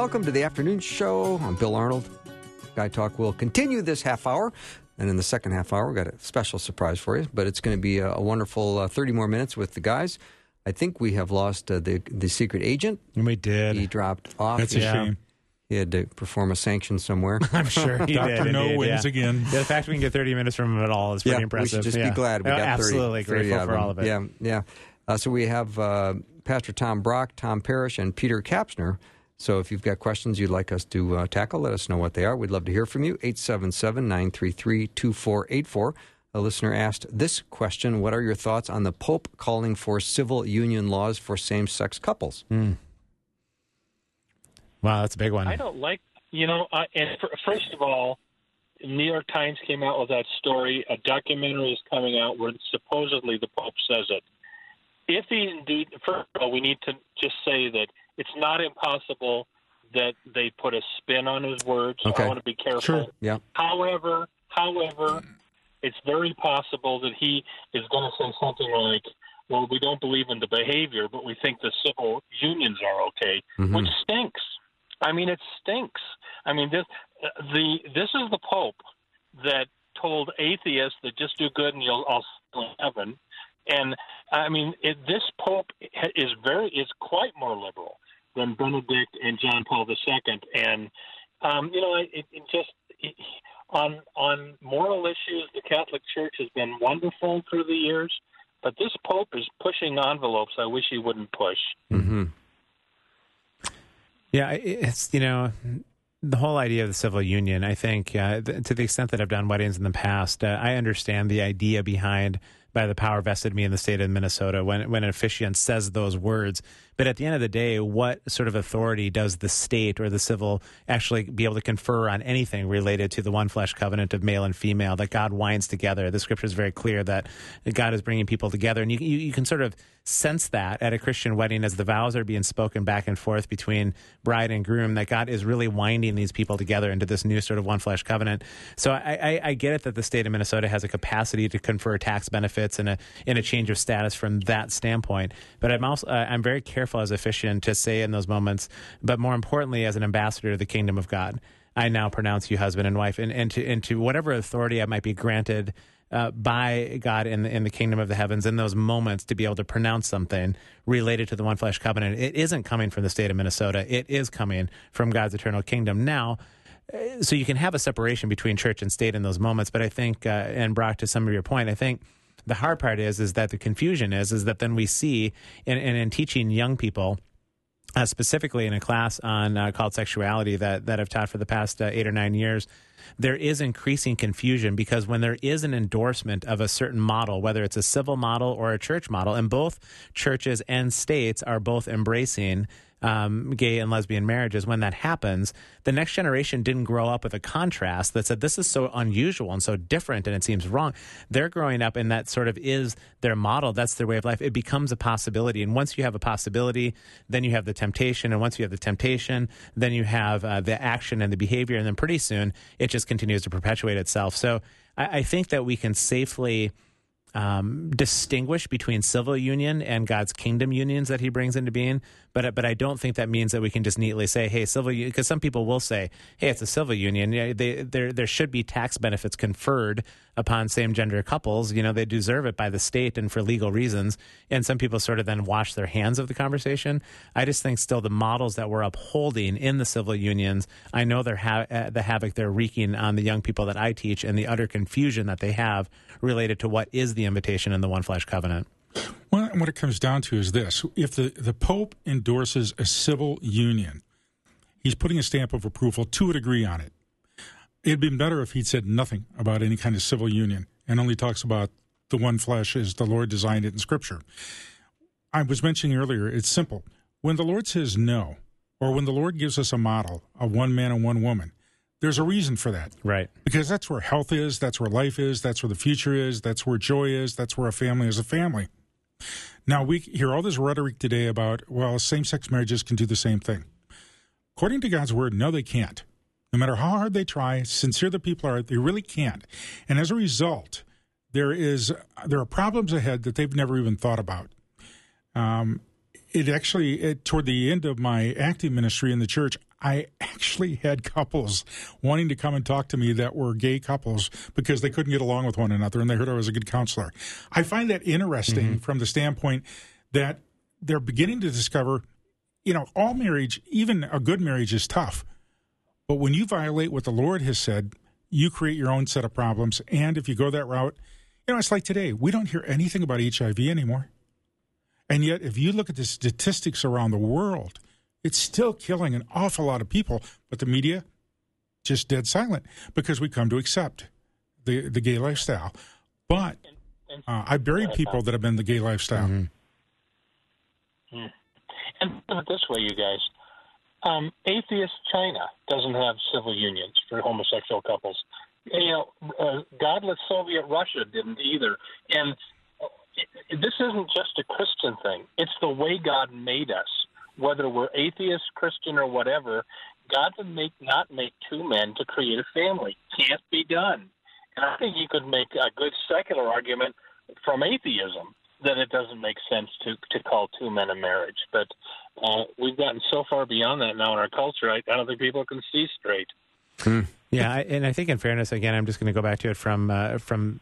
Welcome to the afternoon show. I'm Bill Arnold. Guy Talk will continue this half hour. And in the second half hour, we've got a special surprise for you, but it's going to be a, a wonderful uh, 30 more minutes with the guys. I think we have lost uh, the the secret agent. We did. He dropped off. That's a Yeah. shame. He had to perform a sanction somewhere. I'm sure he Dr. did. No indeed, wins yeah. again. Yeah, the fact we can get 30 minutes from him at all is pretty yeah, impressive. we should just yeah. be glad we Oh, got 30, absolutely 30 grateful out for him. all of it. Yeah, yeah. Uh, so we have uh, Pastor Tom Brock, Tom Parrish, and Peter Kapsner. So if you've got questions you'd like us to uh, tackle, let us know what they are. We'd love to hear from you. 877 933 2484. A listener asked this question What are your thoughts on the Pope calling for civil union laws for same sex couples? Wow, that's a big one. I don't like, you know, I, and for, first of all, New York Times came out with that story. A documentary is coming out where supposedly the Pope says it. If he indeed, first of all, we need to just say that it's not impossible that they put a spin on his words. Okay. I want to be careful. Sure. Yeah. However, however, it's very possible that he is going to say something like, "Well, we don't believe in the behavior, but we think the civil unions are okay," Mhm. which stinks. I mean, it stinks. I mean, this the this is the Pope that told atheists that just do good and you'll all go to heaven. And I mean, it, this Pope is very is quite more liberal than Benedict and John Paul II. And um, you know, it, it just it, on on moral issues, the Catholic Church has been wonderful through the years. But this Pope is pushing envelopes I wish he wouldn't push. Mm-hmm. Yeah, it's you know the whole idea of the civil union. I think uh, th- to the extent that I've done weddings in the past, uh, I understand the idea behind by the power vested in me in the state of Minnesota when when an officiant says those words. But at the end of the day, what sort of authority does the state or the civil actually be able to confer on anything related to the one flesh covenant of male and female that God winds together? The scripture is very clear that God is bringing people together, and you, you, you can sort of sense that at a Christian wedding as the vows are being spoken back and forth between bride and groom, that God is really winding these people together into this new sort of one flesh covenant. So I, I, I get it that the state of Minnesota has a capacity to confer tax benefits and a in a change of status from that standpoint. But I'm also uh, I'm very careful as a to say in those moments, but more importantly as an ambassador to the kingdom of God. I now pronounce you husband and wife, and, and to and to whatever authority I might be granted uh, by God in the, in the kingdom of the heavens in those moments to be able to pronounce something related to the one flesh covenant. It isn't coming from the state of Minnesota. It is coming from God's eternal kingdom. Now, uh, so you can have a separation between church and state in those moments. But I think, uh, and Brock, to some of your point, I think the hard part is is that the confusion is is that then we see in, in, in teaching young people uh, specifically in a class on uh, called sexuality that that I've taught for the past uh, eight or nine years, there is increasing confusion because when there is an endorsement of a certain model, whether it's a civil model or a church model, and both churches and states are both embracing um, gay and lesbian marriages, when that happens, the next generation didn't grow up with a contrast that said this is so unusual and so different and it seems wrong. They're growing up and that sort of is their model. That's their way of life. It becomes a possibility. And once you have a possibility, then you have the temptation. And once you have the temptation, then you have uh, the action and the behavior. And then pretty soon it just continues to perpetuate itself. So I, I think that we can safely um, distinguish between civil union and God's kingdom unions that He brings into being. But but I don't think that means that we can just neatly say, "Hey, civil," union, because some people will say, "Hey, it's a civil union. Yeah, they, there there should be tax benefits conferred upon same gender couples. You know, they deserve it by the state and for legal reasons." And some people sort of then wash their hands of the conversation. I just think still the models that we're upholding in the civil unions, I know they're ha- uh, the havoc they're wreaking on the young people that I teach and the utter confusion that they have related to what is the invitation in the one flesh covenant. Well, what it comes down to is this: if the the Pope endorses a civil union, he's putting a stamp of approval to a degree on it. It'd been better if he'd said nothing about any kind of civil union and only talks about the one flesh as the Lord designed it in Scripture. I was mentioning earlier, it's simple. when the Lord says no, or when the Lord gives us a model of one man and one woman, there's a reason for that. Right. Because that's where health is, that's where life is, that's where the future is, that's where joy is, that's where a family is a family. Now, we hear all this rhetoric today about, well, same sex marriages can do the same thing. According to God's word, no, they can't. No matter how hard they try, sincere the people are, they really can't. And as a result, there is there are problems ahead that they've never even thought about. Um, it actually it, toward the end of my acting ministry in the church i actually had couples wanting to come and talk to me that were gay couples because they couldn't get along with one another and they heard i was a good counselor. I find that interesting mm-hmm. from the standpoint that they're beginning to discover you know all marriage even a good marriage is tough. But when you violate what the lord has said you create your own set of problems. And if you go that route you know it's like today we don't hear anything about hiv anymore. And yet, if you look at the statistics around the world, it's still killing an awful lot of people. But the media just dead silent because we come to accept the the gay lifestyle. But uh, I buried people that have been the gay lifestyle. Mm-hmm. Mm. And put it this way, you guys. Um, atheist China doesn't have civil unions for homosexual couples. You know, uh, godless Soviet Russia didn't either. And this isn't just a Christian thing. It's the way God made us. Whether we're atheist, Christian, or whatever, God would make not make two men to create a family. Can't be done. And I think you could make a good secular argument from atheism that it doesn't make sense to to call two men a marriage. But uh, we've gotten so far beyond that now in our culture. I, I don't think people can see straight. Hmm. Yeah, I, and I think in fairness, again, I'm just going to go back to it from uh, from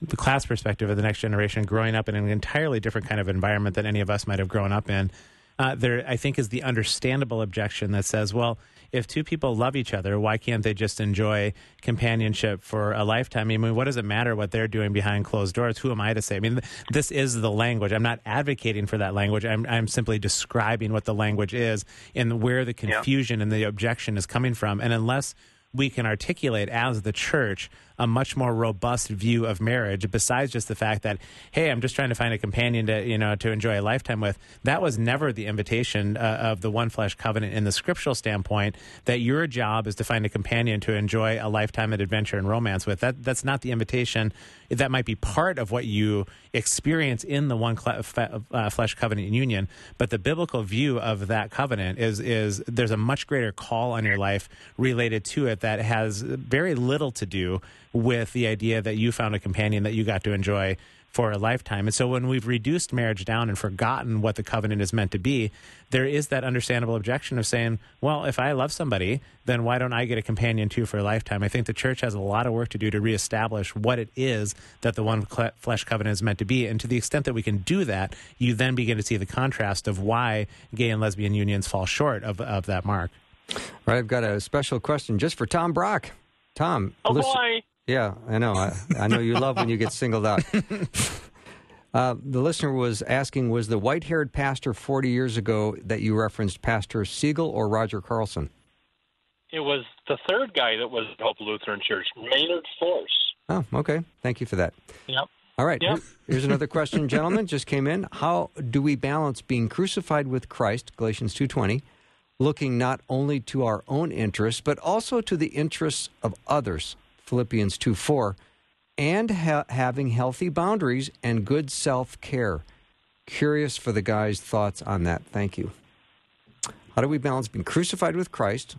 the class perspective of the next generation growing up in an entirely different kind of environment than any of us might have grown up in. Uh, there, I think, is the understandable objection that says, well, if two people love each other, why can't they just enjoy companionship for a lifetime? I mean, what does it matter what they're doing behind closed doors? Who am I to say? I mean, this is the language. I'm not advocating for that language. I'm, I'm simply describing what the language is and where the confusion yeah. and the objection is coming from. And unless we can articulate as the church a much more robust view of marriage besides just the fact that hey i'm just trying to find a companion to you know to enjoy a lifetime with. That was never the invitation uh, of the one flesh covenant in the scriptural standpoint that your job is to find a companion to enjoy a lifetime of adventure and romance with. That that's not the invitation that might be part of what you experience in the one uh, flesh covenant union but the biblical view of that covenant is is there's a much greater call on your life related to it that has very little to do with the idea that you found a companion that you got to enjoy for a lifetime. And so when we've reduced marriage down and forgotten what the covenant is meant to be, there is that understandable objection of saying, well, if I love somebody, then why don't I get a companion too for a lifetime? I think the church has a lot of work to do to reestablish what it is that the one flesh covenant is meant to be. And to the extent that we can do that, you then begin to see the contrast of why gay and lesbian unions fall short of, of that mark. All right, I've got a special question just for Tom Brock. Tom. Oh, listen, boy. Yeah, I know. I, I know you love when you get singled out. Uh, the listener was asking Was the white haired pastor 40 years ago that you referenced Pastor Siegel or Roger Carlson? It was the third guy that was at Hope Lutheran Church, Maynard Force. Oh, okay. Thank you for that. Yep. All right. Yep. Here's another question, gentlemen. Just came in. How do we balance being crucified with Christ, Galatians 2.20, looking not only to our own interests, but also to the interests of others, Philippians 2 4, and ha- having healthy boundaries and good self care. Curious for the guy's thoughts on that. Thank you. How do we balance being crucified with Christ,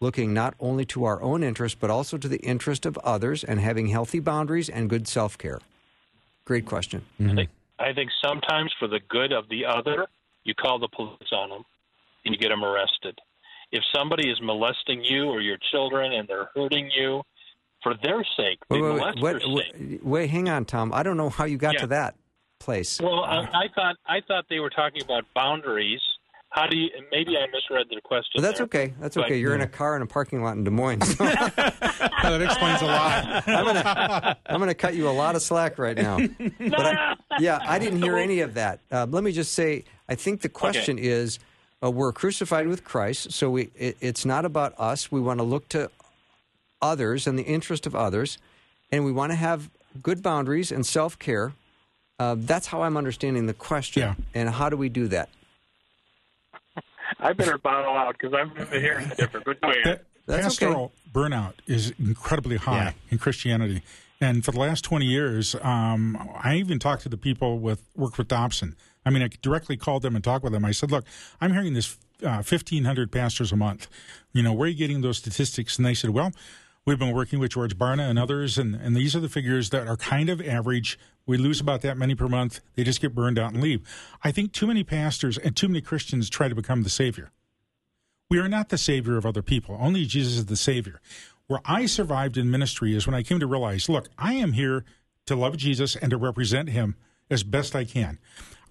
looking not only to our own interest, but also to the interest of others, and having healthy boundaries and good self care? Great question. Mm-hmm. I, think, I think sometimes for the good of the other, you call the police on them and you get them arrested. If somebody is molesting you or your children and they're hurting you, for their sake. Wait, wait, wait, wait, wait, hang on, Tom. I don't know how you got yeah. to that place. Well, I, I, thought I thought they were talking about boundaries. How do you? Maybe I misread their question. Well, that's there. okay. That's okay. You're yeah. in a car in a parking lot in Des Moines. So. that explains a lot. I'm gonna I'm gonna cut you a lot of slack right now. But I, yeah, I didn't hear any of that. Uh, let me just say, I think the question okay. is. Uh, we're crucified with Christ, so we, it, it's not about us. We want to look to others and the interest of others, and we want to have good boundaries and self care. Uh, that's how I'm understanding the question. Yeah. And how do we do that? I better bottle out because I'm hearing the difference. But go ahead. That's pastoral burnout is incredibly high Yeah. in Christianity. And for the last 20 years, um, I even talked to the people with work with Dobson. I mean, I directly called them and talked with them. I said, look, I'm hearing this uh, 1,500 pastors a month. You know, where are you getting those statistics? And they said, well, we've been working with George Barna and others, and, and these are the figures that are kind of average. We lose about that many per month. They just get burned out and leave. I think too many pastors and too many Christians try to become the savior. We are not the savior of other people. Only Jesus is the savior. Where I survived in ministry is when I came to realize, look, I am here to love Jesus and to represent him as best I can.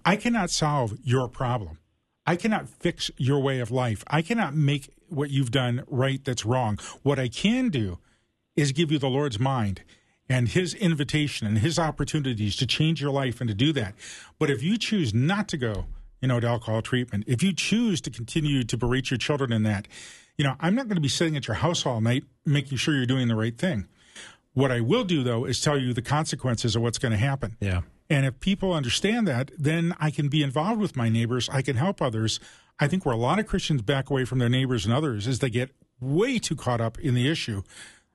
I cannot solve your problem. I cannot fix your way of life. I cannot make what you've done right that's wrong. What I can do is give you the Lord's mind and his invitation and his opportunities to change your life and to do that. But if you choose not to go, you know, to alcohol treatment, if you choose to continue to berate your children in that, you know, I'm not going to be sitting at your house all night making sure you're doing the right thing. What I will do, though, is tell you the consequences of what's going to happen. Yeah. And if people understand that, then I can be involved with my neighbors. I can help others. I think where a lot of Christians back away from their neighbors and others is they get way too caught up in the issue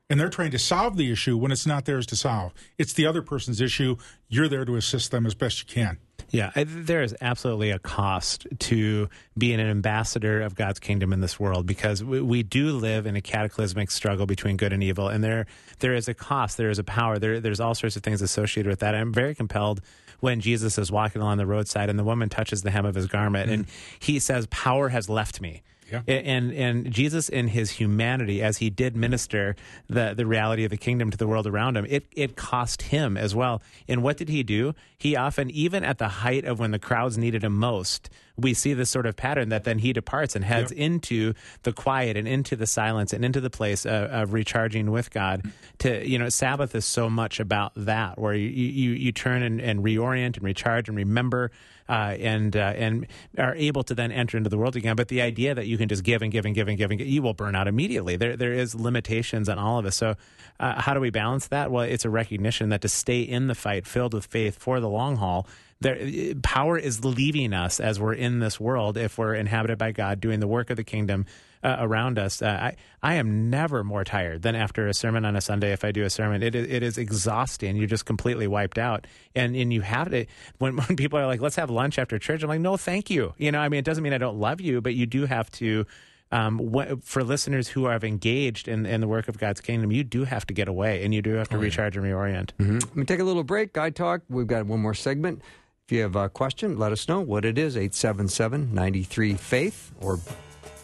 and they're trying to solve the issue when it's not theirs to solve. It's the other person's issue. You're there to assist them as best you can. Yeah, there is absolutely a cost to being an ambassador of God's kingdom in this world because we, we do live in a cataclysmic struggle between good and evil, and there there is a cost, there is a power, there there's all sorts of things associated with that. I'm very compelled when Jesus is walking along the roadside and the woman touches the hem of his garment, mm. and he says, "Power has left me." Yeah. And and Jesus in his humanity, as he did minister the, the reality of the kingdom to the world around him, it, it cost him as well. And what did he do? He often, even at the height of when the crowds needed him most, we see this sort of pattern that then he departs and heads into the quiet and into the silence and into the place of, of recharging with God. To you know, Sabbath is so much about that, where you you, you turn and, and reorient and recharge and remember uh, and uh, and are able to then enter into the world again. But the idea that you can just give and give and give and give and give, you will burn out immediately. There there is limitations on all of us. So uh, how do we balance that? Well, it's a recognition that to stay in the fight, filled with faith for the long haul. There, power is leaving us as we're in this world if we're inhabited by God, doing the work of the kingdom uh, around us. Uh, I I am never more tired than after a sermon on a Sunday. If I do a sermon, it is, it is exhausting. You're just completely wiped out, and and you have to. When when people are like, "Let's have lunch after church," I'm like, "No, thank you." You know, I mean, it doesn't mean I don't love you, but you do have to. Um, wh- for listeners who have engaged in, in the work of God's kingdom, you do have to get away, and you do have to recharge and reorient. Let me take a little break. Guy Talk. We've got one more segment. If you have a question, let us know what it is 877 93 Faith or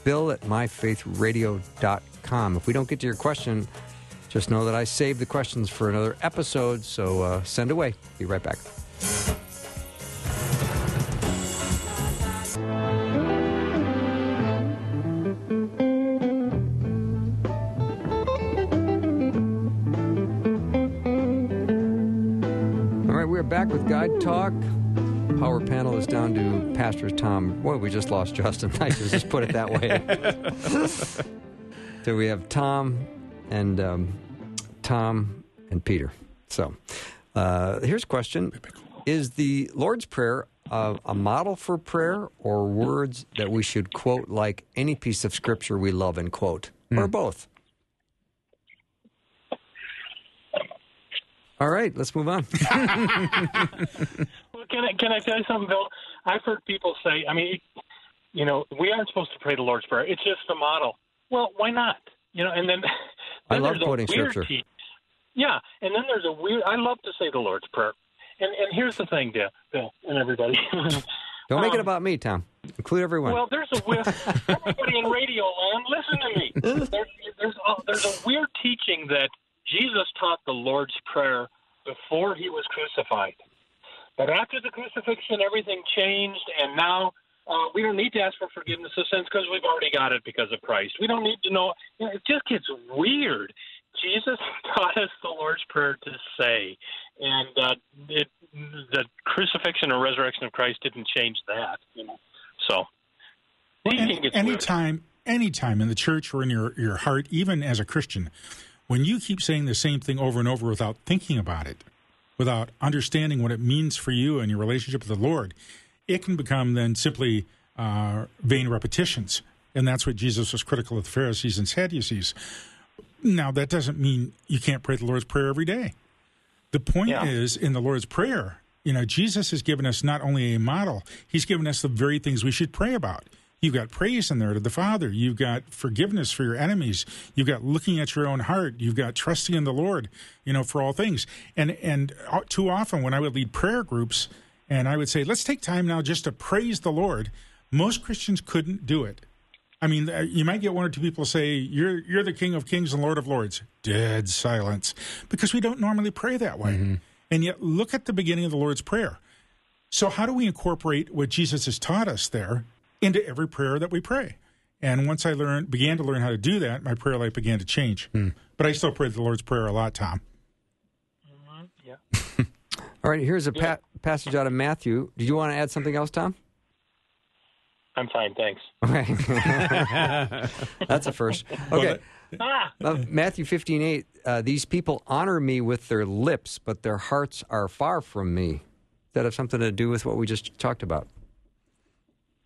bill at myfaithradio.com. If we don't get to your question, just know that I saved the questions for another episode, so uh, send away. Be right back. All right, we're back with Guy Talk. Power panel is down to Pastor Tom. Boy, we just lost Justin. I should just put it that way. so we have Tom and um, Tom and Peter. So uh, here's a question: Is the Lord's Prayer uh, a model for prayer, or words that we should quote like any piece of scripture we love and quote, or both? All right, let's move on. Can I can I tell you something, Bill? I've heard people say, I mean, you know, we aren't supposed to pray the Lord's Prayer. It's just a model. Well, why not? You know, and then, I love quoting scripture. te- yeah, and then there's a weird. I love to say the Lord's Prayer, and and here's the thing, Bill, Bill and everybody. Don't make it Um, about me, Tom. Include everyone. Well, there's a weird. everybody in radio land, listen to me. There, there's a, there's a weird teaching that Jesus taught the Lord's Prayer before he was crucified, but after the crucifixion, everything changed, and now uh, we don't need to ask for forgiveness of sins because we've already got it because of Christ. We don't need to know. You know it just gets weird. Jesus taught us the Lord's Prayer to say, and uh, it, the crucifixion or resurrection of Christ didn't change that. You know, so Any, weird. anytime, anytime in the church or in your, your heart, even as a Christian, when you keep saying the same thing over and over without thinking about it, without understanding what it means for you and your relationship with the Lord, it can become then simply uh, vain repetitions. And that's what Jesus was critical of the Pharisees and Sadducees. Now, that doesn't mean you can't pray the Lord's Prayer every day. The point Yeah. is, in the Lord's Prayer, you know, Jesus has given us not only a model, he's given us the very things we should pray about. You've got praise in there to the Father. You've got forgiveness for your enemies. You've got looking at your own heart. You've got trusting in the Lord, you know, for all things. And and uh, too often when I would lead prayer groups and I would say, let's take time now just to praise the Lord, most Christians couldn't do it. I mean, uh, you might get one or two people say, "You're you're the King of Kings and Lord of Lords." Dead silence, because we don't normally pray that way. And yet, look at the beginning of the Lord's Prayer. So, how do we incorporate what Jesus has taught us there into every prayer that we pray? And once I learned, began to learn how to do that, my prayer life began to change. But I still pray the Lord's Prayer a lot, Tom. Yeah. All right, here's a pa- passage out of Matthew. Did you want to add something else, Tom? I'm fine, thanks. Okay. That's a first. Okay. Ah, Uh, Matthew 15, 8. Uh, These people honor me with their lips, but their hearts are far from me. Does that have something to do with what we just talked about?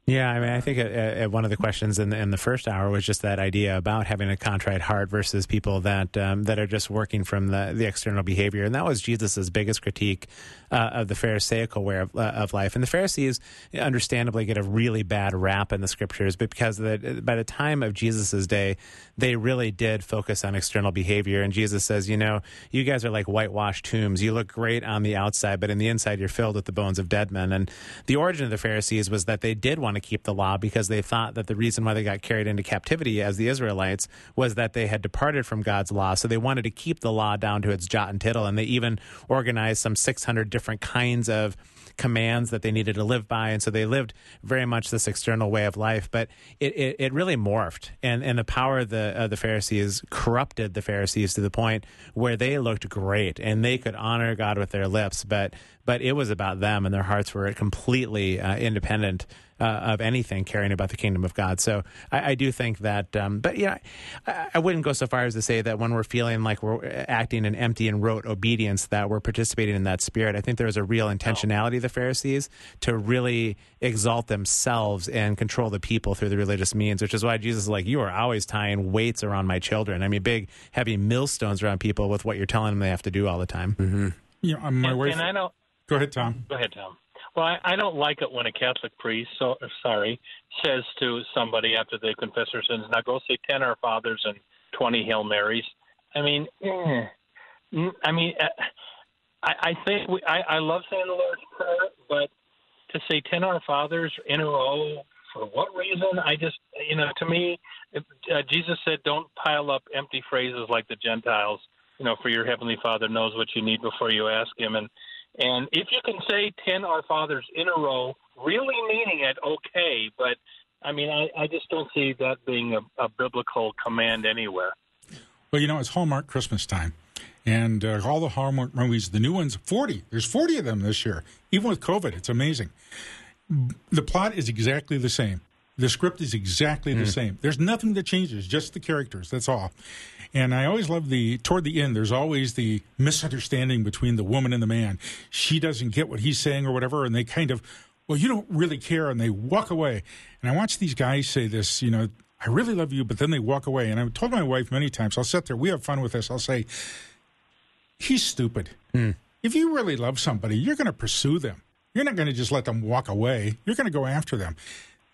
Yeah, I mean, I think uh, uh, one of the questions in the, in the first hour was just that idea about having a contrite heart versus people that um, that are just working from the, the external behavior, and that was Jesus's biggest critique uh, of the Pharisaical way of, uh, of life. And the Pharisees, understandably, get a really bad rap in the scriptures, because the, by the time of Jesus's day, they really did focus on external behavior. And Jesus says, you know, you guys are like whitewashed tombs. You look great on the outside, but in the inside, you're filled with the bones of dead men. And the origin of the Pharisees was that they did want to keep the law because they thought that the reason why they got carried into captivity as the Israelites was that they had departed from God's law. So they wanted to keep the law down to its jot and tittle. And they even organized some 600 different kinds of commands that they needed to live by, and so they lived very much this external way of life. But it, it, it really morphed, and, and the power of the of the Pharisees corrupted the Pharisees to the point where they looked great and they could honor God with their lips, but but it was about them, and their hearts were completely uh, independent. Uh, of anything caring about the kingdom of God. So I, I do think that, um, but yeah, I, I wouldn't go so far as to say that when we're feeling like we're acting in empty and rote obedience, that we're participating in that spirit. I think there was a real intentionality of the Pharisees to really exalt themselves and control the people through the religious means, which is why Jesus is like, you are always tying weights around my children. I mean, big, heavy millstones around people with what you're telling them they have to do all the time. You know, my and, wife. and I don't. Go ahead, Tom. Go ahead, Tom. Well, I, I don't like it when a Catholic priest, so sorry, says to somebody after they confess their sins, "Now go say ten Our Fathers and twenty Hail Marys." I mean, eh. Mm, I mean, uh, I, I think we, I, I love saying the Lord's Prayer, but to say ten Our Fathers in a row for what reason? I just, you know, to me, uh, Jesus said, "Don't pile up empty phrases like the Gentiles." You know, for your heavenly Father knows what you need before you ask Him, and and if you can say 10 Our Fathers in a row, really meaning it, okay. But, I mean, I, I just don't see that being a, a biblical command anywhere. Well, you know, it's Hallmark Christmas time. And uh, all the Hallmark movies, the new ones, 40. There's 40 of them this year. Even with COVID, it's amazing. The plot is exactly the same. The script is exactly the same. There's nothing that changes, just the characters. That's all. And I always love the, toward the end, there's always the misunderstanding between the woman and the man. She doesn't get what he's saying or whatever, and they kind of, well, you don't really care, and they walk away. And I watch these guys say this, you know, I really love you, but then they walk away. And I've told my wife many times, I'll sit there, we have fun with this. I'll say, he's stupid. Hmm. If you really love somebody, you're going to pursue them. You're not going to just let them walk away. You're going to go after them.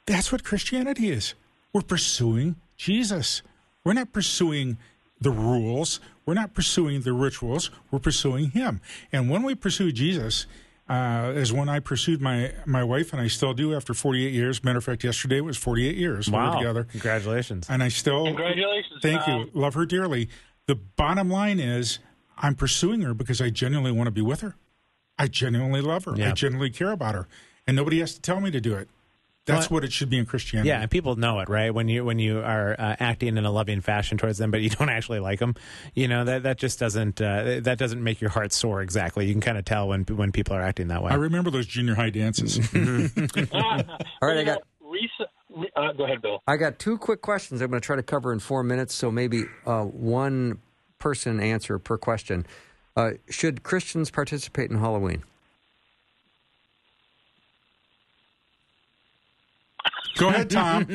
That's what Christianity is. We're pursuing Jesus. We're not pursuing the rules. We're not pursuing the rituals. We're pursuing Him. And when we pursue Jesus, uh, is when I pursued my, my wife, and I still do after 48 years. Matter of fact, yesterday was 48 years we were Wow. together. Congratulations. And I still Congratulations, Thank Tom. you. Love her dearly. The bottom line is I'm pursuing her because I genuinely want to be with her. I genuinely love her. I genuinely care about her. And nobody has to tell me to do it. That's what it should be in Christianity. Yeah, and people know it, right? When you when you are uh, acting in a loving fashion towards them, but you don't actually like them, you know that that just doesn't uh, that doesn't make your heart soar exactly. You can kind of tell when when people are acting that way. I remember those junior high dances. All right, I got Recent, uh, go ahead, Bill. I got two quick questions. I'm going to try to cover in four minutes, so maybe uh, one person answer per question. Uh, should Christians participate in Halloween? Go ahead, Tom.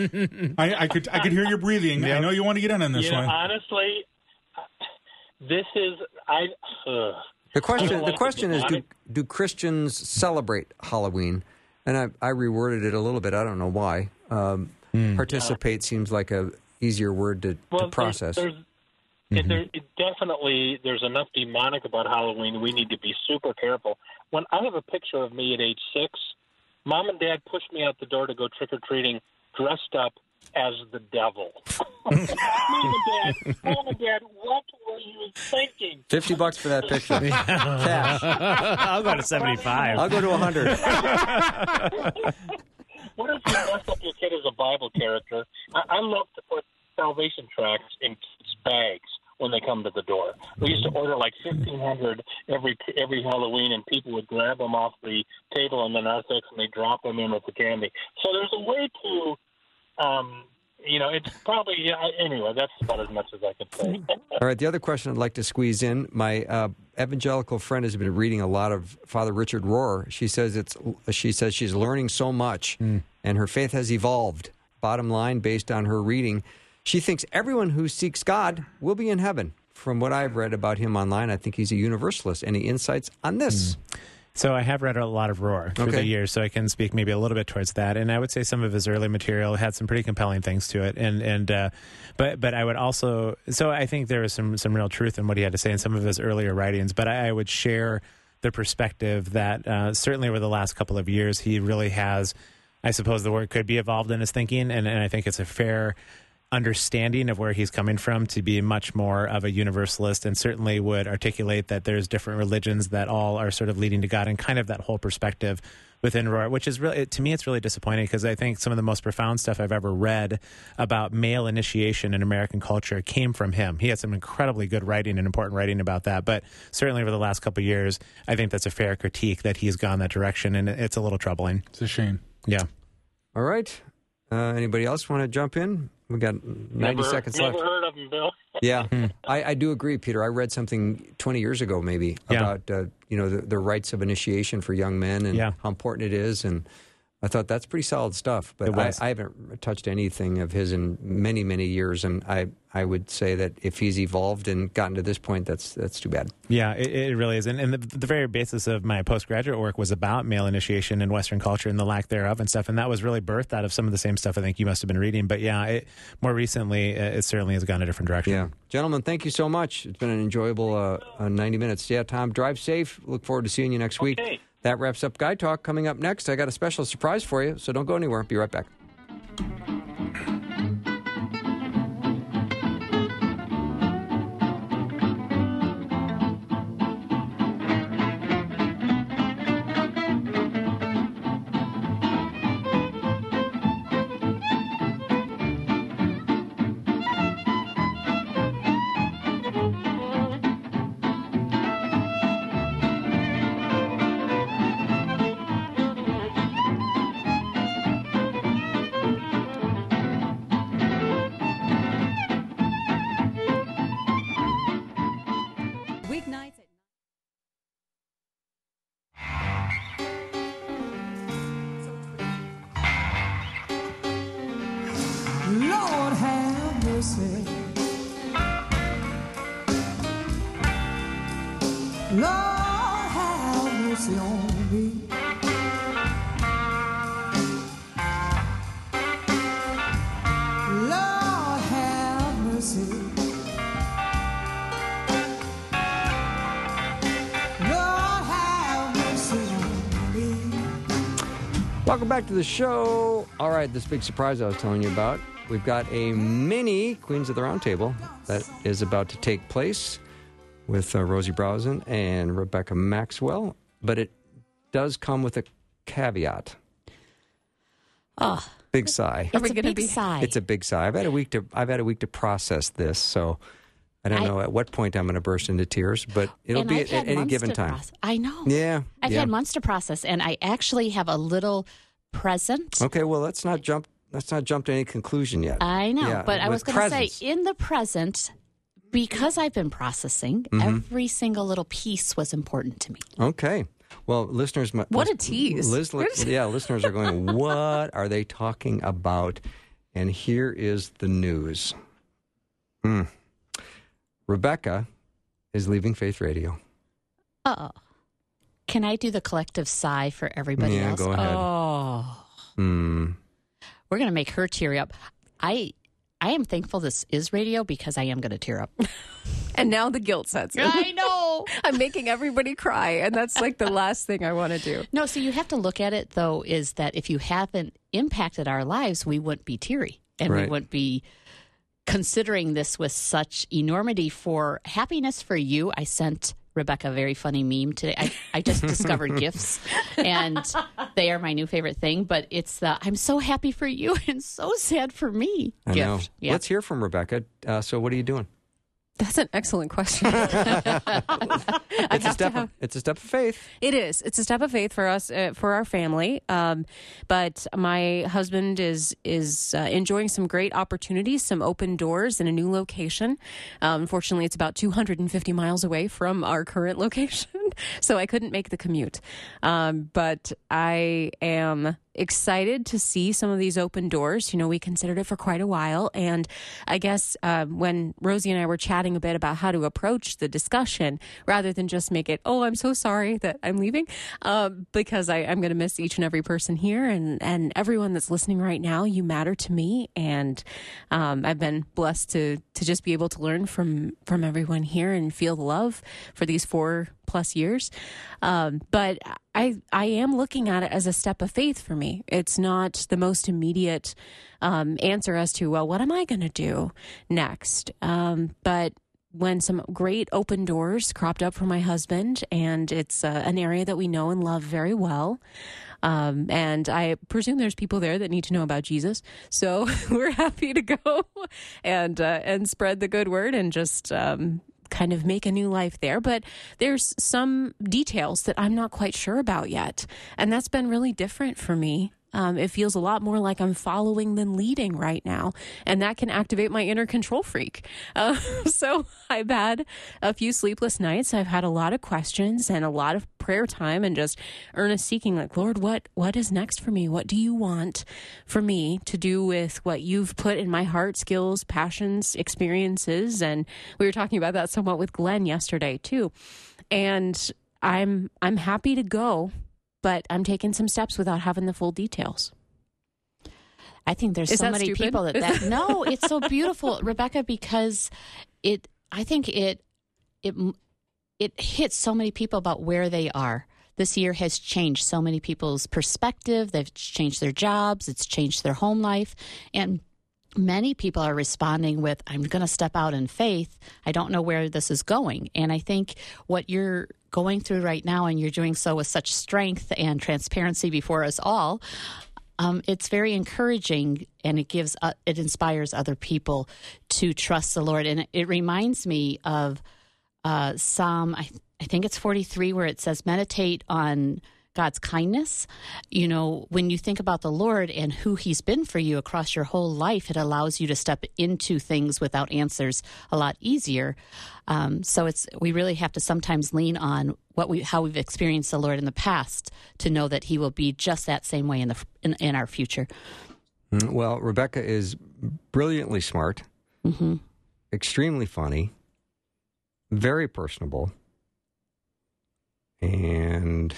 I, I could I could hear you breathing. I know you want to get in on this You know, one. honestly, this is I. Uh, The question the question is do, do Christians celebrate Halloween? And I, I reworded it a little bit. I don't know why. Um, Participate seems like a easier word to, well, to there's- process. There's, it, there, it definitely there's enough demonic about Halloween. We need to be super careful. When I have a picture of me at age six, mom and dad pushed me out the door to go trick or treating, dressed up as the devil. mom and dad, mom and dad, what were you thinking? Fifty bucks for that picture. Cash. I'll go to 75. I'll go to a hundred. What if you dress up your kid as a Bible character? I, I love to put salvation tracts in kids' bags when they come to the door. We used to order like fifteen hundred every every Halloween, and people would grab them off the table in the narthex and they drop them in with the candy. So there's a way to, um, you know, it's probably yeah, anyway. That's about as much as I can say. All right. The other question I'd like to squeeze in: My uh, evangelical friend has been reading a lot of Father Richard Rohr. She says it's. She says she's learning so much, and her faith has evolved. Bottom line, based on her reading, she thinks everyone who seeks God will be in heaven. From what I've read about him online, I think he's a universalist. Any insights on this? So I have read a lot of Rohr through Okay. the years, so I can speak maybe a little bit towards that. And I would say some of his early material had some pretty compelling things to it. And and uh, but but I would also so I think there was some some real truth in what he had to say in some of his earlier writings. But I, I would share the perspective that uh, certainly over the last couple of years he really has. I suppose the word could be evolved in his thinking, and, and I think it's a fair understanding of where he's coming from to be much more of a universalist and certainly would articulate that there's different religions that all are sort of leading to God and kind of that whole perspective within Rohr, which is really, to me, it's really disappointing because I think some of the most profound stuff I've ever read about male initiation in American culture came from him. He had some incredibly good writing and important writing about that. But certainly over the last couple of years, I think that's a fair critique that he's gone that direction and it's a little troubling. It's a shame. Yeah. All right. Uh, anybody else want to jump in? We got ninety never, seconds never left. heard of him, Bill. Yeah, I, I do agree, Peter. I read something 20 years ago, maybe, Yeah. about uh, you know the, the rites of initiation for young men and Yeah. how important it is, and I thought that's pretty solid stuff. But I. I haven't touched anything of his in many, many years, and I I would say that if he's evolved and gotten to this point, that's that's too bad. Yeah, it, it really is. And, and the, the very basis of my postgraduate work was about male initiation in Western culture and the lack thereof and stuff. And that was really birthed out of some of the same stuff I think you must have been reading. But yeah, it, more recently, uh, it certainly has gone a different direction. Yeah, gentlemen, thank you so much. It's been an enjoyable uh, uh, 90 minutes. Yeah, Tom, drive safe. Look forward to seeing you next week. That wraps up Guy Talk. Coming up next, I got a special surprise for you, so don't go anywhere. Be right back. Welcome back to the show. All right, this big surprise I was telling you about. We've got a mini Queens of the Roundtable that is about to take place with uh, Rosie Browson and Rebekah Maxwell, but it does come with a caveat. Oh, Big sigh. it's a big be- sigh. It's a big sigh. I've had a week to I've had a week to process this, so I don't I- know at what point I'm going to burst into tears, but it'll be I've at, at any given time. I know. Yeah, I've yeah. had months to process, and I actually have a little present. Okay, well let's not jump. Let's not jump to any conclusion yet. I know, Yeah, but I was going to say in the present, because I've been processing, Mm-hmm. every single little piece was important to me. Okay. Well, listeners, What a tease. Liz- yeah, listeners are going. What are they talking about? And here is the news. Hmm. Rebekah is leaving Faith Radio. Oh. Can I do the collective sigh for everybody Yeah, else? go ahead. Oh. Hmm. We're going to make her tear up. I I am thankful this is radio because I am going to tear up. And now the guilt sets in. I know. I'm making everybody cry, and that's like the last thing I want to do. No, so you have to look at it though is that if you haven't impacted our lives, we wouldn't be teary and Right. we wouldn't be considering this with such enormity for happiness for you. I sent Rebekah a very funny meme today. I, I just discovered gifts and they are my new favorite thing, but it's the I'm so happy for you and so sad for me I gift. know. Yeah. Let's hear from Rebekah. Uh, so, what are you doing? That's an excellent question. It's a step. of, it's a step of faith. It is. It's a step of faith for us, uh, for our family. Um, but my husband is is uh, enjoying some great opportunities, some open doors in a new location. Um, unfortunately, it's about 250 miles away from our current location, so I couldn't make the commute. Um, but I am excited to see some of these open doors. You know, we considered it for quite a while. And I guess um, when Rosie and I were chatting a bit about how to approach the discussion, rather than just make it, oh, I'm so sorry that I'm leaving, um, because I, I'm going to miss each and every person here and, and everyone that's listening right now, you matter to me. And um, I've been blessed to, to just be able to learn from, from everyone here and feel the love for these four plus years. Um, but I I am looking at it as a step of faith for me. It's not the most immediate um, answer as to well, what am I going to do next? Um, but when some great open doors cropped up for my husband, and it's uh, an area that we know and love very well. Um, and I presume there's people there that need to know about Jesus, so we're happy to go and uh, and spread the good word and just um, kind of make a new life there. But there's some details that I'm not quite sure about yet. And that's been really different for me. Um, it feels a lot more like I'm following than leading right now. And that can activate my inner control freak. Uh, so I've had a few sleepless nights. I've had a lot of questions and a lot of prayer time and just earnest seeking like, Lord, what, what is next for me? What do you want for me to do with what you've put in my heart, skills, passions, experiences? And we were talking about that somewhat with Glenn yesterday too. And I'm, I'm happy to go but I'm taking some steps without having the full details. I think there's Is so many stupid? people that, that no, it's so beautiful, Rebekah, because it. I think it it it hits so many people about where they are. This year has changed so many people's perspective. They've changed their jobs. It's changed their home life, and many people are responding with i'm going to step out in faith i don't know where this is going and i think what you're going through right now and you're doing so with such strength and transparency before us all um, it's very encouraging and it gives uh, it inspires other people to trust the lord. And it, reminds me of uh, psalm I, I think it's 43 where it says meditate on God's kindness. You know, when you think about the Lord and who He's been for you across your whole life, it allows you to step into things without answers a lot easier. Um, so it's we really have to sometimes lean on what we how we've experienced the Lord in the past to know that He will be just that same way in the in, in our future. Mm, Well, Rebekah is brilliantly smart, hmm extremely funny, very personable, and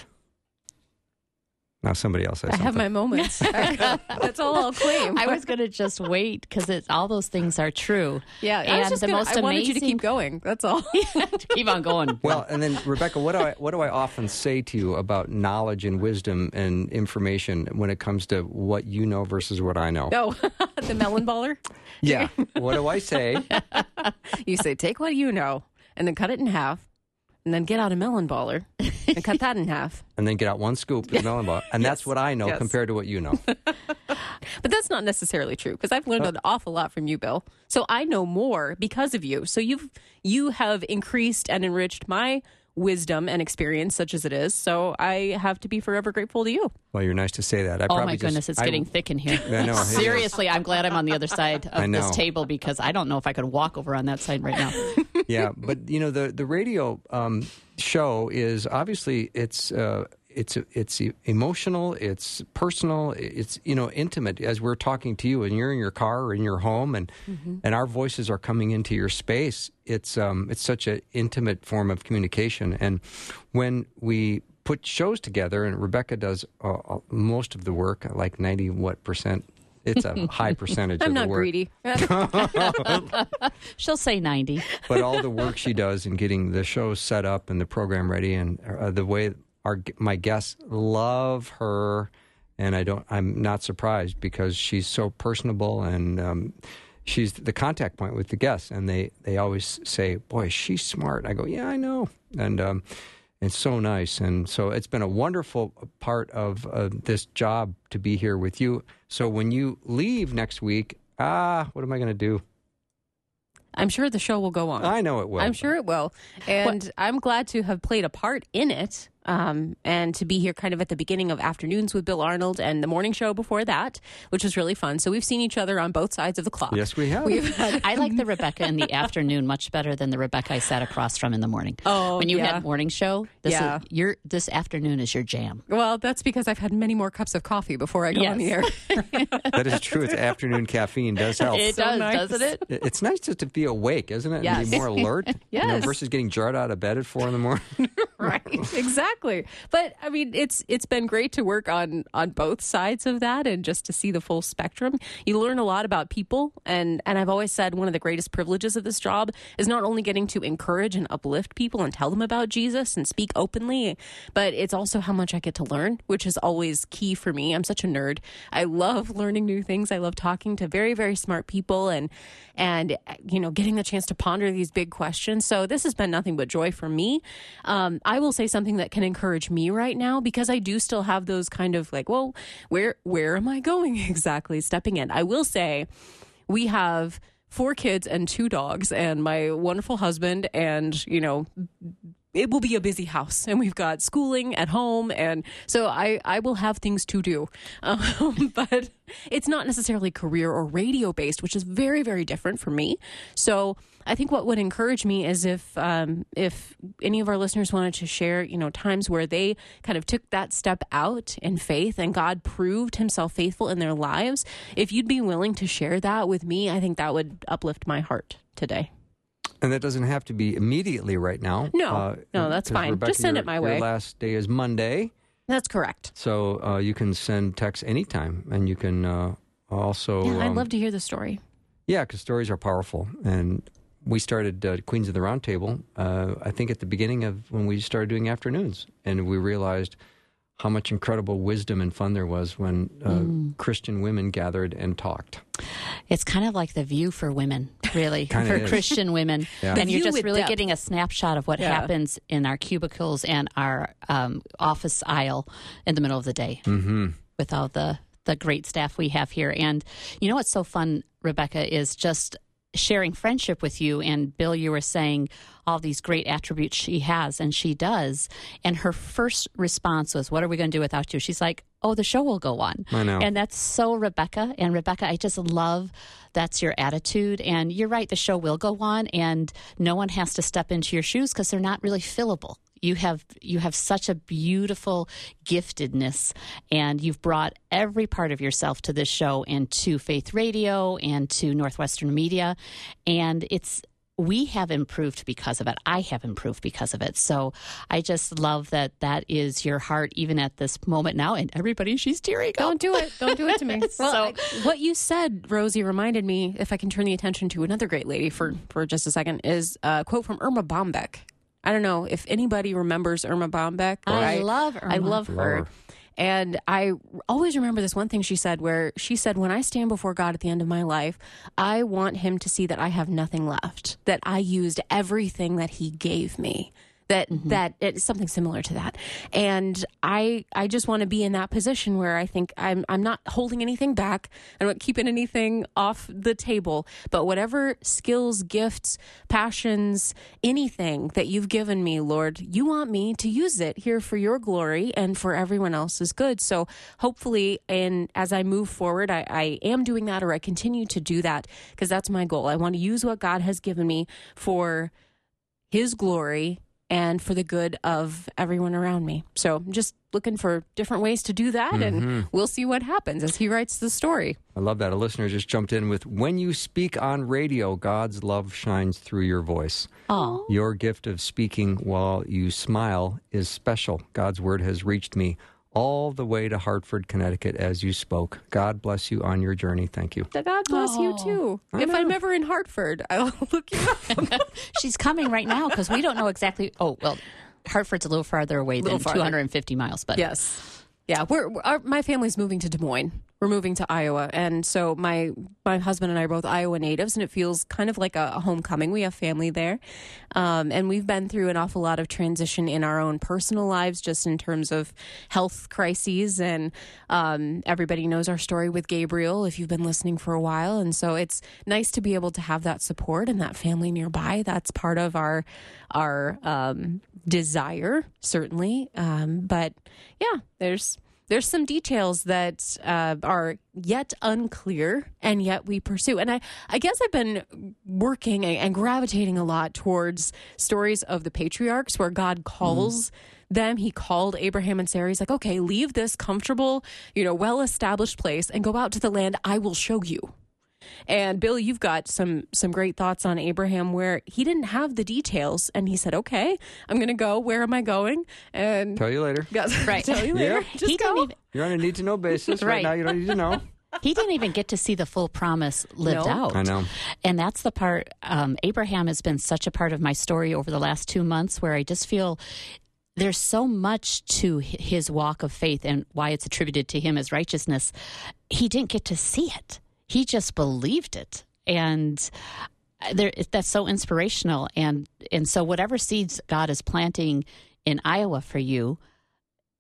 now somebody else has I something. have my moments. That's all I'll claim. I was going to just wait because it's all those things are true. yeah, I was and just the gonna, most I wanted you to keep going. That's all. Keep on going. Well, and then Rebekah, what do I what do I often say to you about knowledge and wisdom and information when it comes to what you know versus what I know? No, oh, the melon baller. Yeah. what do I say? You say take what you know and then cut it in half, and then get out a melon baller and cut that in half. And then get out one scoop of melon bar, and that's what I know Yes. compared to what you know. But that's not necessarily true because I've learned an awful lot from you, Bill. So I know more because of you. So you've you have increased and enriched my wisdom and experience, such as it is. So I have to be forever grateful to you. Well, you're nice to say that. I Oh probably my just- goodness, it's I- getting thick in here. I know. Seriously, I'm glad I'm on the other side of this table because I don't know if I could walk over on that side right now. Yeah, but you know the the radio um, show is obviously it's uh, it's it's emotional, it's personal, it's you know intimate. As we're talking to you, and you're in your car or in your home, and and our voices are coming into your space. It's um it's such an intimate form of communication, and when we put shows together, and Rebekah does uh, uh, most of the work, like ninety what percent. It's a high percentage I'm of the not work greedy. She'll say 90. but all the work she does in getting the show set up and the program ready, and uh, the way our my guests love her, and I don't, I'm not surprised because she's so personable and um, she's the contact point with the guests, and they they always say, "Boy, she's smart." I go, "Yeah, I know," and. Um, it's so nice, and so it's been a wonderful part of uh, this job to be here with you. So when you leave next week, ah, what am I going to do? I'm sure the show will go on. I know it will. I'm sure it will. And I'm glad to have played a part in it um, and to be here kind of at the beginning of afternoons with Bill Arnold and the morning show before that, which was really fun. So we've seen each other on both sides of the clock. Yes, we have. We've had, I like the Rebekah in the afternoon much better than the Rebekah I sat across from in the morning. Oh, when you yeah. had morning show, this Yeah. is your this afternoon is your jam. well, that's because I've had many more cups of coffee before I go on the air. That is true. It's afternoon caffeine does help. It So does, nice. doesn't it? It- it's nice just to be awake, isn't it? And Yes. be more alert. you know, Yes. versus getting jarred out of bed at four in the morning. right exactly. But i mean it's it's been great to work on on both sides of that and just to see the full spectrum. You learn a lot about people and and i've always said one of the greatest privileges of this job is not only getting to encourage and uplift people and tell them about jesus and speak openly but it's also how much i get to learn which is always key for me. I'm such a nerd. I love learning new things. I love talking to very very smart people and and you know getting the chance to ponder these big questions. So this has been nothing but joy for me. Um, i will say something that can encourage me right now because i do still have those kind of like well where where am i going exactly? Stepping in. I will say we have four kids and two dogs and my wonderful husband and you know it will be a busy house and we've got schooling at home and so i i will have things to do. Um, but it's not necessarily career or radio based which is very very different for me. So i think what would encourage me is if um, if any of our listeners wanted to share you know times where they kind of took that step out in faith and god proved himself faithful in their lives. If you'd be willing to share that with me i think that would uplift my heart today and that doesn't have to be immediately right now. No. No, that's fine. Rebekah, Just send your- it my way. your last day is Monday, that's correct so uh, you can send text anytime, and you can uh, also. yeah i'd um, love to hear the story Yeah, because stories are powerful. And we started uh, Queens of the Round Table, uh, I think at the beginning of when we started doing afternoons. And we realized how much incredible wisdom and fun there was when uh, Mm. Christian women gathered and talked. It's kind of like the view for women, really, for is. Christian women. Yeah. And you're just really depth. getting a snapshot of what Yeah. happens in our cubicles and our um, office aisle in the middle of the day Mm-hmm. with all the, the great staff we have here. And you know what's so fun, Rebekah, is just sharing friendship with you. And Bill, you were saying all these great attributes she has, and she does. And her first response was, What are we going to do without you? She's like, Oh, the show will go on. I know. And that's so Rebekah. And Rebekah, I just love that's your attitude. And you're right, the show will go on, and no one has to step into your shoes because they're not really fillable. You have you have such a beautiful giftedness, and you've brought every part of yourself to this show and to Faith Radio and to Northwestern Media, and it's we have improved because of it. I have improved because of it. So I just love that that is your heart, even at this moment now. And everybody, she's tearing Don't up. do it. Don't do it to me. well, So- I- what you said, Rosie, reminded me, if I can turn the attention to another great lady for, for just a second, is a quote from Erma Bombeck. I don't know if anybody remembers Erma Bombeck. I love I Erma. love her. Love her. And I always remember this one thing she said, where she said, When I stand before God at the end of my life, I want him to see that I have nothing left, that I used everything that he gave me. That mm-hmm. that it's something similar to that, and I I just want to be in that position where I think I'm I'm not holding anything back, I'm not keeping anything off the table, but whatever skills, gifts, passions, anything that you've given me, Lord, you want me to use it here for your glory and for everyone else's good. So hopefully, and as I move forward, I, I am doing that or I continue to do that because that's my goal. I want to use what God has given me for His glory and for the good of everyone around me. So I'm just looking for different ways to do that, and mm-hmm. we'll see what happens as he writes the story. I love that. A listener just jumped in with When you speak on radio, God's love shines through your voice. Oh, Your gift of speaking while you smile is special. God's word has reached me all the way to Hartford, Connecticut as you spoke. God bless you on your journey. Thank you. God bless you Oh. too. I If I'm ever in Hartford, I'll look you up. she's coming right now because we don't know exactly. Oh, well, Hartford's a little farther away Little than farther. 250 miles, but yes, yeah. We're, we're- our, my family's moving to Des Moines. We're moving to Iowa, and so my my husband and I are both Iowa natives, and it feels kind of like a, a homecoming. We have family there, um, and we've been through an awful lot of transition in our own personal lives, just in terms of health crises, and um, everybody knows our story with Gabriel. If you've been listening for a while, and so it's nice to be able to have that support and that family nearby. That's part of our our um, desire, certainly. Um, but yeah, there's there's some details that uh, are yet unclear and yet we pursue. And I, I guess i've been working and, gravitating a lot towards stories of the patriarchs where god calls them. He called abraham and sarah. He's like okay leave this comfortable you know well established place and go out to the land i will show you and Bill, you've got some some great thoughts on Abraham where he didn't have the details and he said, "Okay, I'm going to go. Where am I going?" And Tell you later. Right. tell you later. Yep. Just he go. didn't even You're on a need to know basis. right. Right. now, you don't need to know. he didn't even get to see the full promise lived No. out. I know. And that's the part, um, Abraham has been such a part of my story over the last two months where I just feel there's so much to his walk of faith and why it's attributed to him as righteousness. He didn't get to see it, he just believed it. And uh, there, that's so inspirational. And, and so, whatever seeds God is planting in Iowa for you,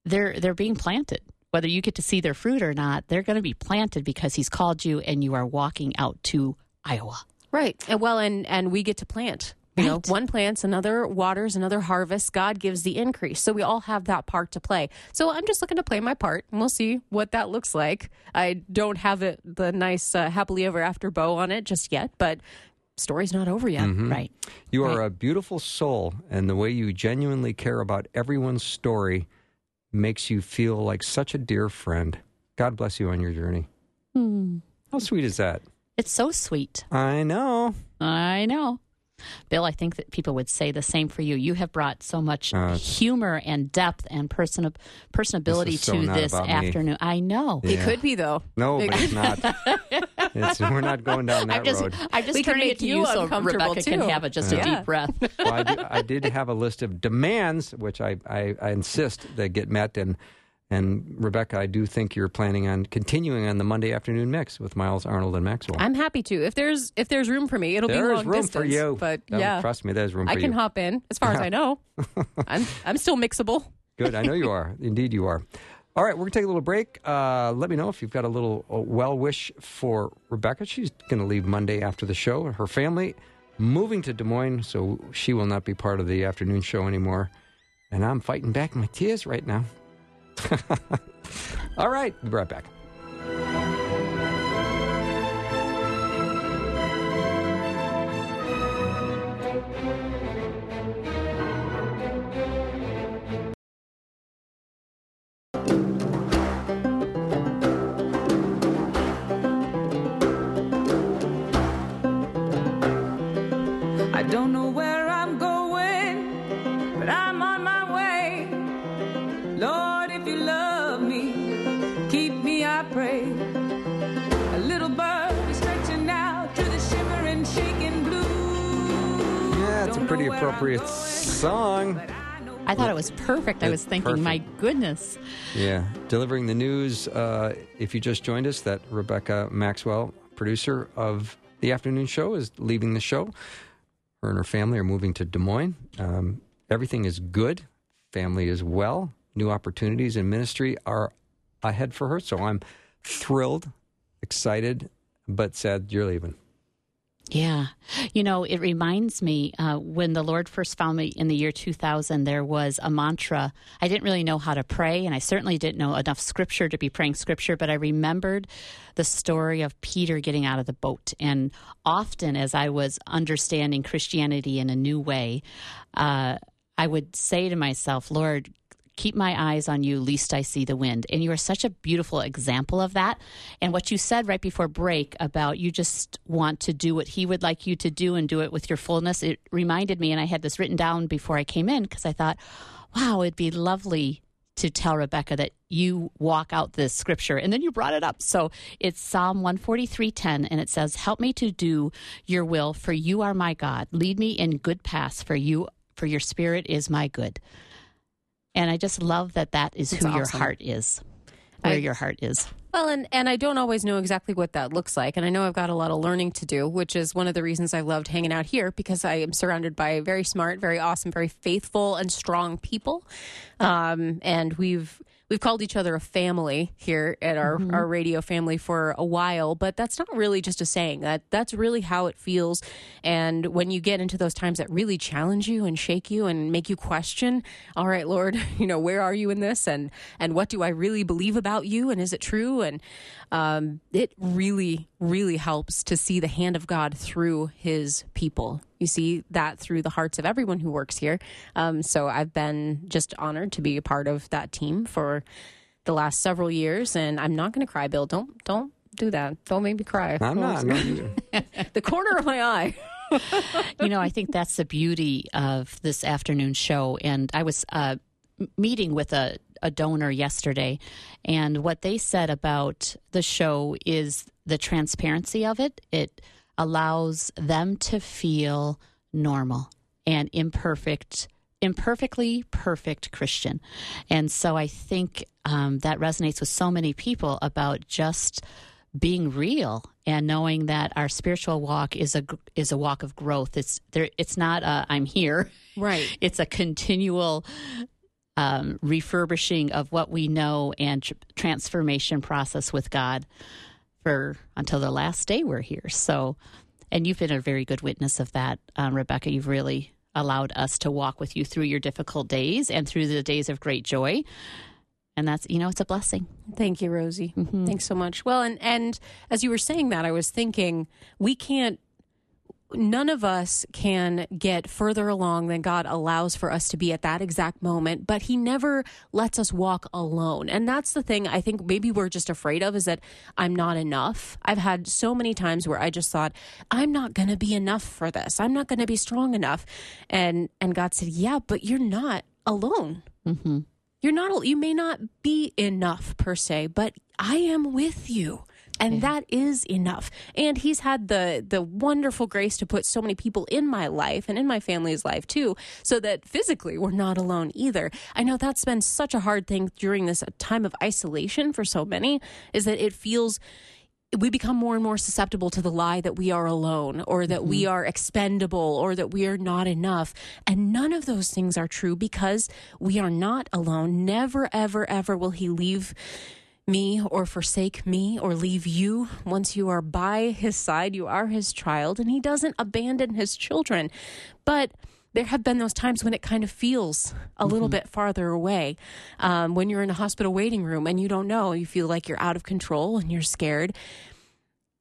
they're, they're being planted. Whether you get to see their fruit or not, they're going to be planted because He's called you and you are walking out to Iowa. Right. And well, and and we get to plant. You know, one plants, another waters, another harvests. God gives the increase. So we all have that part to play. So I'm just looking to play my part, and we'll see what that looks like. I don't have it the nice uh, happily ever after bow on it just yet, but story's not over yet. Right. You are a beautiful soul, and the way you genuinely care about everyone's story makes you feel like such a dear friend. God bless you on your journey. Hmm. How sweet is that? It's so sweet. I know. I know. Bill, I think that people would say the same for you. You have brought so much Uh, humor and depth and person personability This so to this about me. afternoon. I know. It could be though. No, but it's not. It's, we're not going down that I'm just, road. I'm just We can turning make it to you you so uncomfortable, Rebekah can have a, just Yeah. a deep breath. Well, I, do, I did have a list of demands, which I, I, I insist that get met. And, and Rebekah, I do think you're planning on continuing on the Monday afternoon mix with Miles Arnold and Maxwell. I'm happy to. If there's if there's room for me, it'll be There's long room distance. for you. But No, yeah, trust me, there's room for I can you. hop in. As far as I know, I'm I'm still mixable. Good. I know you are. Indeed, you are. All right, we're going to take a little break. Uh, let me know if you've got a little well wish for Rebekah. She's going to leave Monday after the show. Her family moving to Des Moines, so she will not be part of the afternoon show anymore. And I'm fighting back my tears right now. All right, we'll be right back. I don't know where appropriate song. I thought it was perfect. I was thinking, my goodness. Yeah, delivering the news. Uh, if you just joined us, that Rebekah Maxwell, producer of the afternoon show, is leaving the show. Her and her family are moving to Des Moines. Um, everything is good. Family is well. New opportunities in ministry are ahead for her. So I'm thrilled, excited, but sad you're leaving. Yeah. You know, it reminds me uh, when the Lord first found me in the year 2000, there was a mantra. I didn't really know how to pray, and I certainly didn't know enough scripture to be praying scripture, but I remembered the story of Peter getting out of the boat. And often, as I was understanding Christianity in a new way, uh, I would say to myself, Lord, keep my eyes on you, least I see the wind. And you are such a beautiful example of that. And what you said right before break about you just want to do what he would like you to do and do it with your fullness, it reminded me, and I had this written down before I came in because I thought, wow, it'd be lovely to tell Rebekah that you walk out this scripture and then you brought it up. So it's Psalm 143:10 and it says, "Help me to do your will for you are my God. Lead me in good paths for you for your spirit is my good." And I just love that that is who your heart is. Where I- your heart is. Well, and, and I don't always know exactly what that looks like. And I know I've got a lot of learning to do, which is one of the reasons I loved hanging out here because I am surrounded by very smart, very awesome, very faithful, and strong people. Um, and we've we've called each other a family here at our, our radio family for a while, but that's not really just a saying. That that's really how it feels. And when you get into those times that really challenge you and shake you and make you question, all right, Lord, you know, where are you in this? And and what do I really believe about you? And is it true? And um, it really, really helps to see the hand of God through his people. You see that through the hearts of everyone who works here. Um, so I've been just honored to be a part of that team for the last several years. And I'm not going to cry, Bill. Don't, don't do that. Don't make me cry. I'm not. No, you- the corner of my eye. you know, I think that's the beauty of this afternoon show. And I was uh, meeting with a, a donor yesterday, and what they said about the show is the transparency of it. It allows them to feel normal and imperfect. Imperfectly perfect Christian. And so I think um, that resonates with so many people about just being real and knowing that our spiritual walk is a is a walk of growth. It's there. It's not i I'm here. Right. It's a continual um, refurbishing of what we know and tr- transformation process with God for until the last day we're here. So, and you've been a very good witness of that, um, Rebekah. You've really allowed us to walk with you through your difficult days and through the days of great joy. And that's you know it's a blessing. Thank you, Rosie. Thanks so much. Well, and and as you were saying that, I was thinking we can't. None of us can get further along than God allows for us to be at that exact moment, but He never lets us walk alone. And that's the thing I think maybe we're just afraid of is that I'm not enough. I've had so many times where I just thought, I'm not going to be enough for this. I'm not going to be strong enough. And and God said, Yeah, but you're not alone mm-hmm. you're not you may not be enough per se but i am with you and that is enough and he's had the the wonderful grace to put so many people in my life and in my family's life too so that physically we're not alone either i know that's been such a hard thing during this time of isolation for so many is that it feels we become more and more susceptible to the lie that we are alone or that we mm-hmm. are expendable or that we are not enough. And none of those things are true because we are not alone. Never, ever, ever will He leave me or forsake me or leave you. Once you are by His side, you are His child, and He doesn't abandon His children. But there have been those times when it kind of feels a little bit farther away. Um, when you're in a hospital waiting room and you don't know, you feel like you're out of control and you're scared.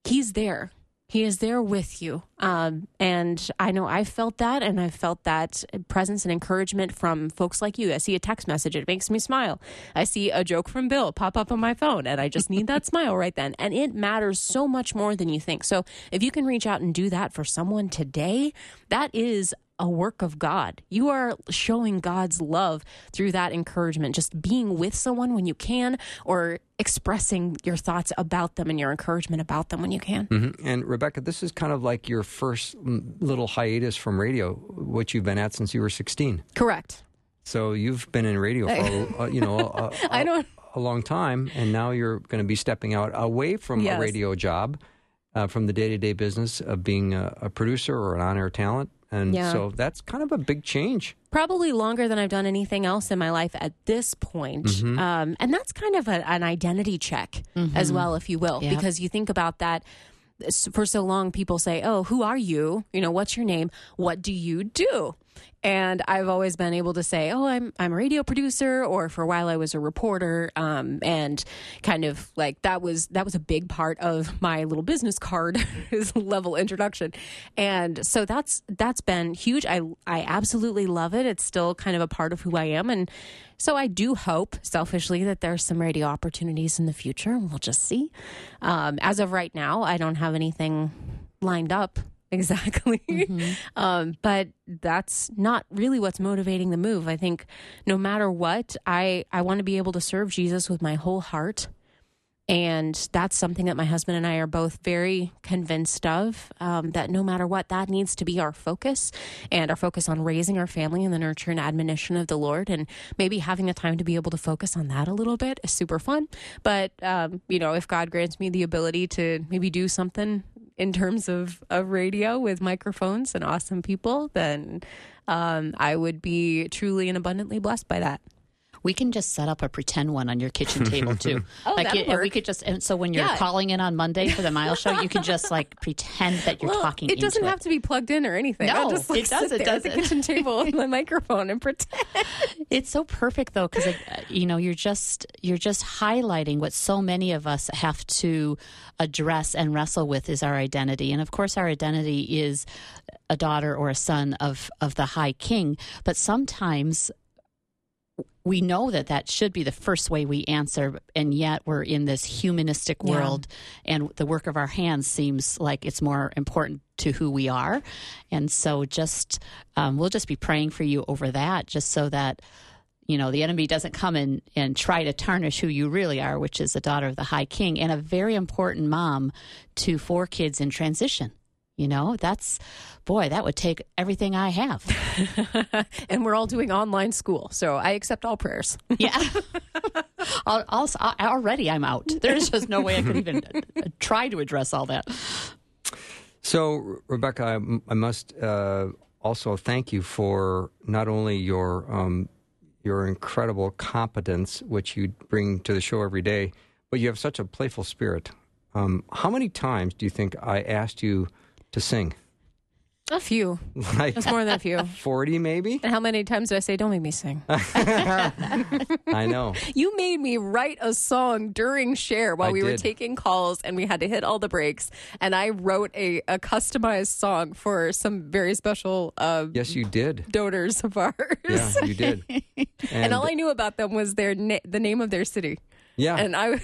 He's there. He is there with you. Um, and I know I felt that, and I felt that presence and encouragement from folks like you. I see a text message, it makes me smile. I see a joke from Bill pop up on my phone, and I just need that smile right then. And it matters so much more than you think. So if you can reach out and do that for someone today, that is a work of God. You are showing God's love through that encouragement, just being with someone when you can, or expressing your thoughts about them and your encouragement about them when you can. Mhm. And Rebekah, this is kind of like your first little hiatus from radio, which you've been at since you were 16. Correct. So you've been in radio for, uh, you know, a, a, I don't- a long time, and now you're going to be stepping out away from Yes. a radio job, uh, from the day-to-day business of being a, a producer or an on-air talent, and Yeah. so that's kind of a big change. Probably longer than I've done anything else in my life at this point. Um, and that's kind of a, an identity check as well, if you will, Yeah. because you think about that for so long, people say, "Oh, who are you? You know, what's your name? What do you do?" And I've always been able to say, "Oh, I'm I'm a radio producer," or for a while I was a reporter, um, and kind of like that was that was a big part of my little business card level introduction, and so that's that's been huge. I I absolutely love it. It's still kind of a part of who I am, and so I do hope selfishly that there's some radio opportunities in the future. We'll just see. Um, as of right now, I don't have anything lined up exactly. um, but that's not really what's motivating the move. I think no matter what, I, I want to be able to serve Jesus with my whole heart. And that's something that my husband and I are both very convinced of um, that no matter what, that needs to be our focus and our focus on raising our family in the nurture and admonition of the Lord. And maybe having the time to be able to focus on that a little bit is super fun. But, um, you know, if God grants me the ability to maybe do something in terms of, of radio with microphones and awesome people, then um, I would be truly and abundantly blessed by that. We can just set up a pretend one on your kitchen table too. Oh, like you- we could just and so when you're Yeah. calling in on Monday for the Mile Show, you can just like pretend that you're Well, talking. It doesn't have to be plugged in or anything. No, I'll just like it does, sit it at the kitchen table with my microphone and pretend. It's so perfect though because uh, you know you're just you're just highlighting what so many of us have to address and wrestle with is our identity, and of course our identity is a daughter or a son of of the High King. But sometimes we know that that should be the first way we answer, and yet we're in this humanistic Yeah. world, and the work of our hands seems like it's more important to who we are, and so just um, we'll just be praying for you over that, just so that you know the enemy doesn't come in and try to tarnish who you really are, which is a daughter of the High King and a very important mom to four kids in transition. You know, that's boy, that would take everything I have. and we're all doing online school, so I accept all prayers. Yeah. I'll, I'll, already I'm out. There's just no way I could even uh, try to address all that. So, Re- Rebekah, I must uh, also thank you for not only your um, your incredible competence, which you bring to the show every day, but you have such a playful spirit. Um, how many times do you think I asked you to sing? A few. Like That's more than a few. forty, maybe? And how many times did I say, "Don't make me sing"? I know. You made me write a song during share while I we were taking calls, and we had to hit all the breaks. And I wrote a, a customized song for some very special uh, Yes, you did. donors of ours. Yeah, you did. And, And all I knew about them was their na- the name of their city, yeah, and I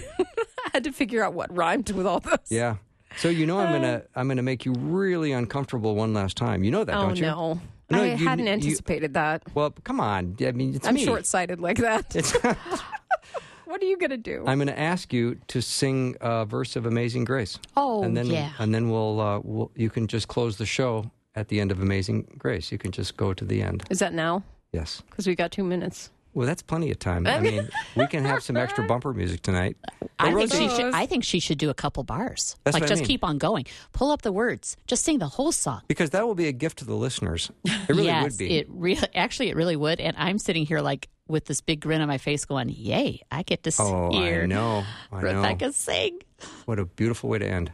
had to figure out what rhymed with all those. yeah. So you know I'm gonna I'm gonna make you really uncomfortable one last time. You know that, Oh don't you? no, No, I you- hadn't you- anticipated that. Well, come on. I mean, it's I'm me. short sighted like that. It's, what are you gonna do? I'm going to ask you to sing a verse of Amazing Grace. Oh, and then, yeah. And then we'll, uh, we'll you can just close the show at the end of Amazing Grace. You can just go to the end. Is that now? Yes. Because we got two minutes. Well, that's plenty of time. I mean, we can have some extra bumper music tonight. I think, she should, I think she should do a couple bars. That's like what I just mean. keep on going. Pull up the words. Just sing the whole song. because that will be a gift to the listeners. It really yes, would be. it really actually it really would. And I'm sitting here like with this big grin on my face, going, "Yay! I get to oh, hear I know. I Rebekah know. sing." What a beautiful way to end.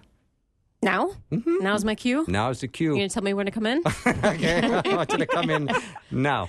Now? Mm-hmm. Now's my cue. Now is the cue. You cue. gonna tell me when to come in? okay. I want you to come in now.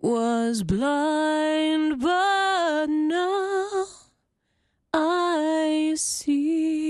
was blind, but now I see.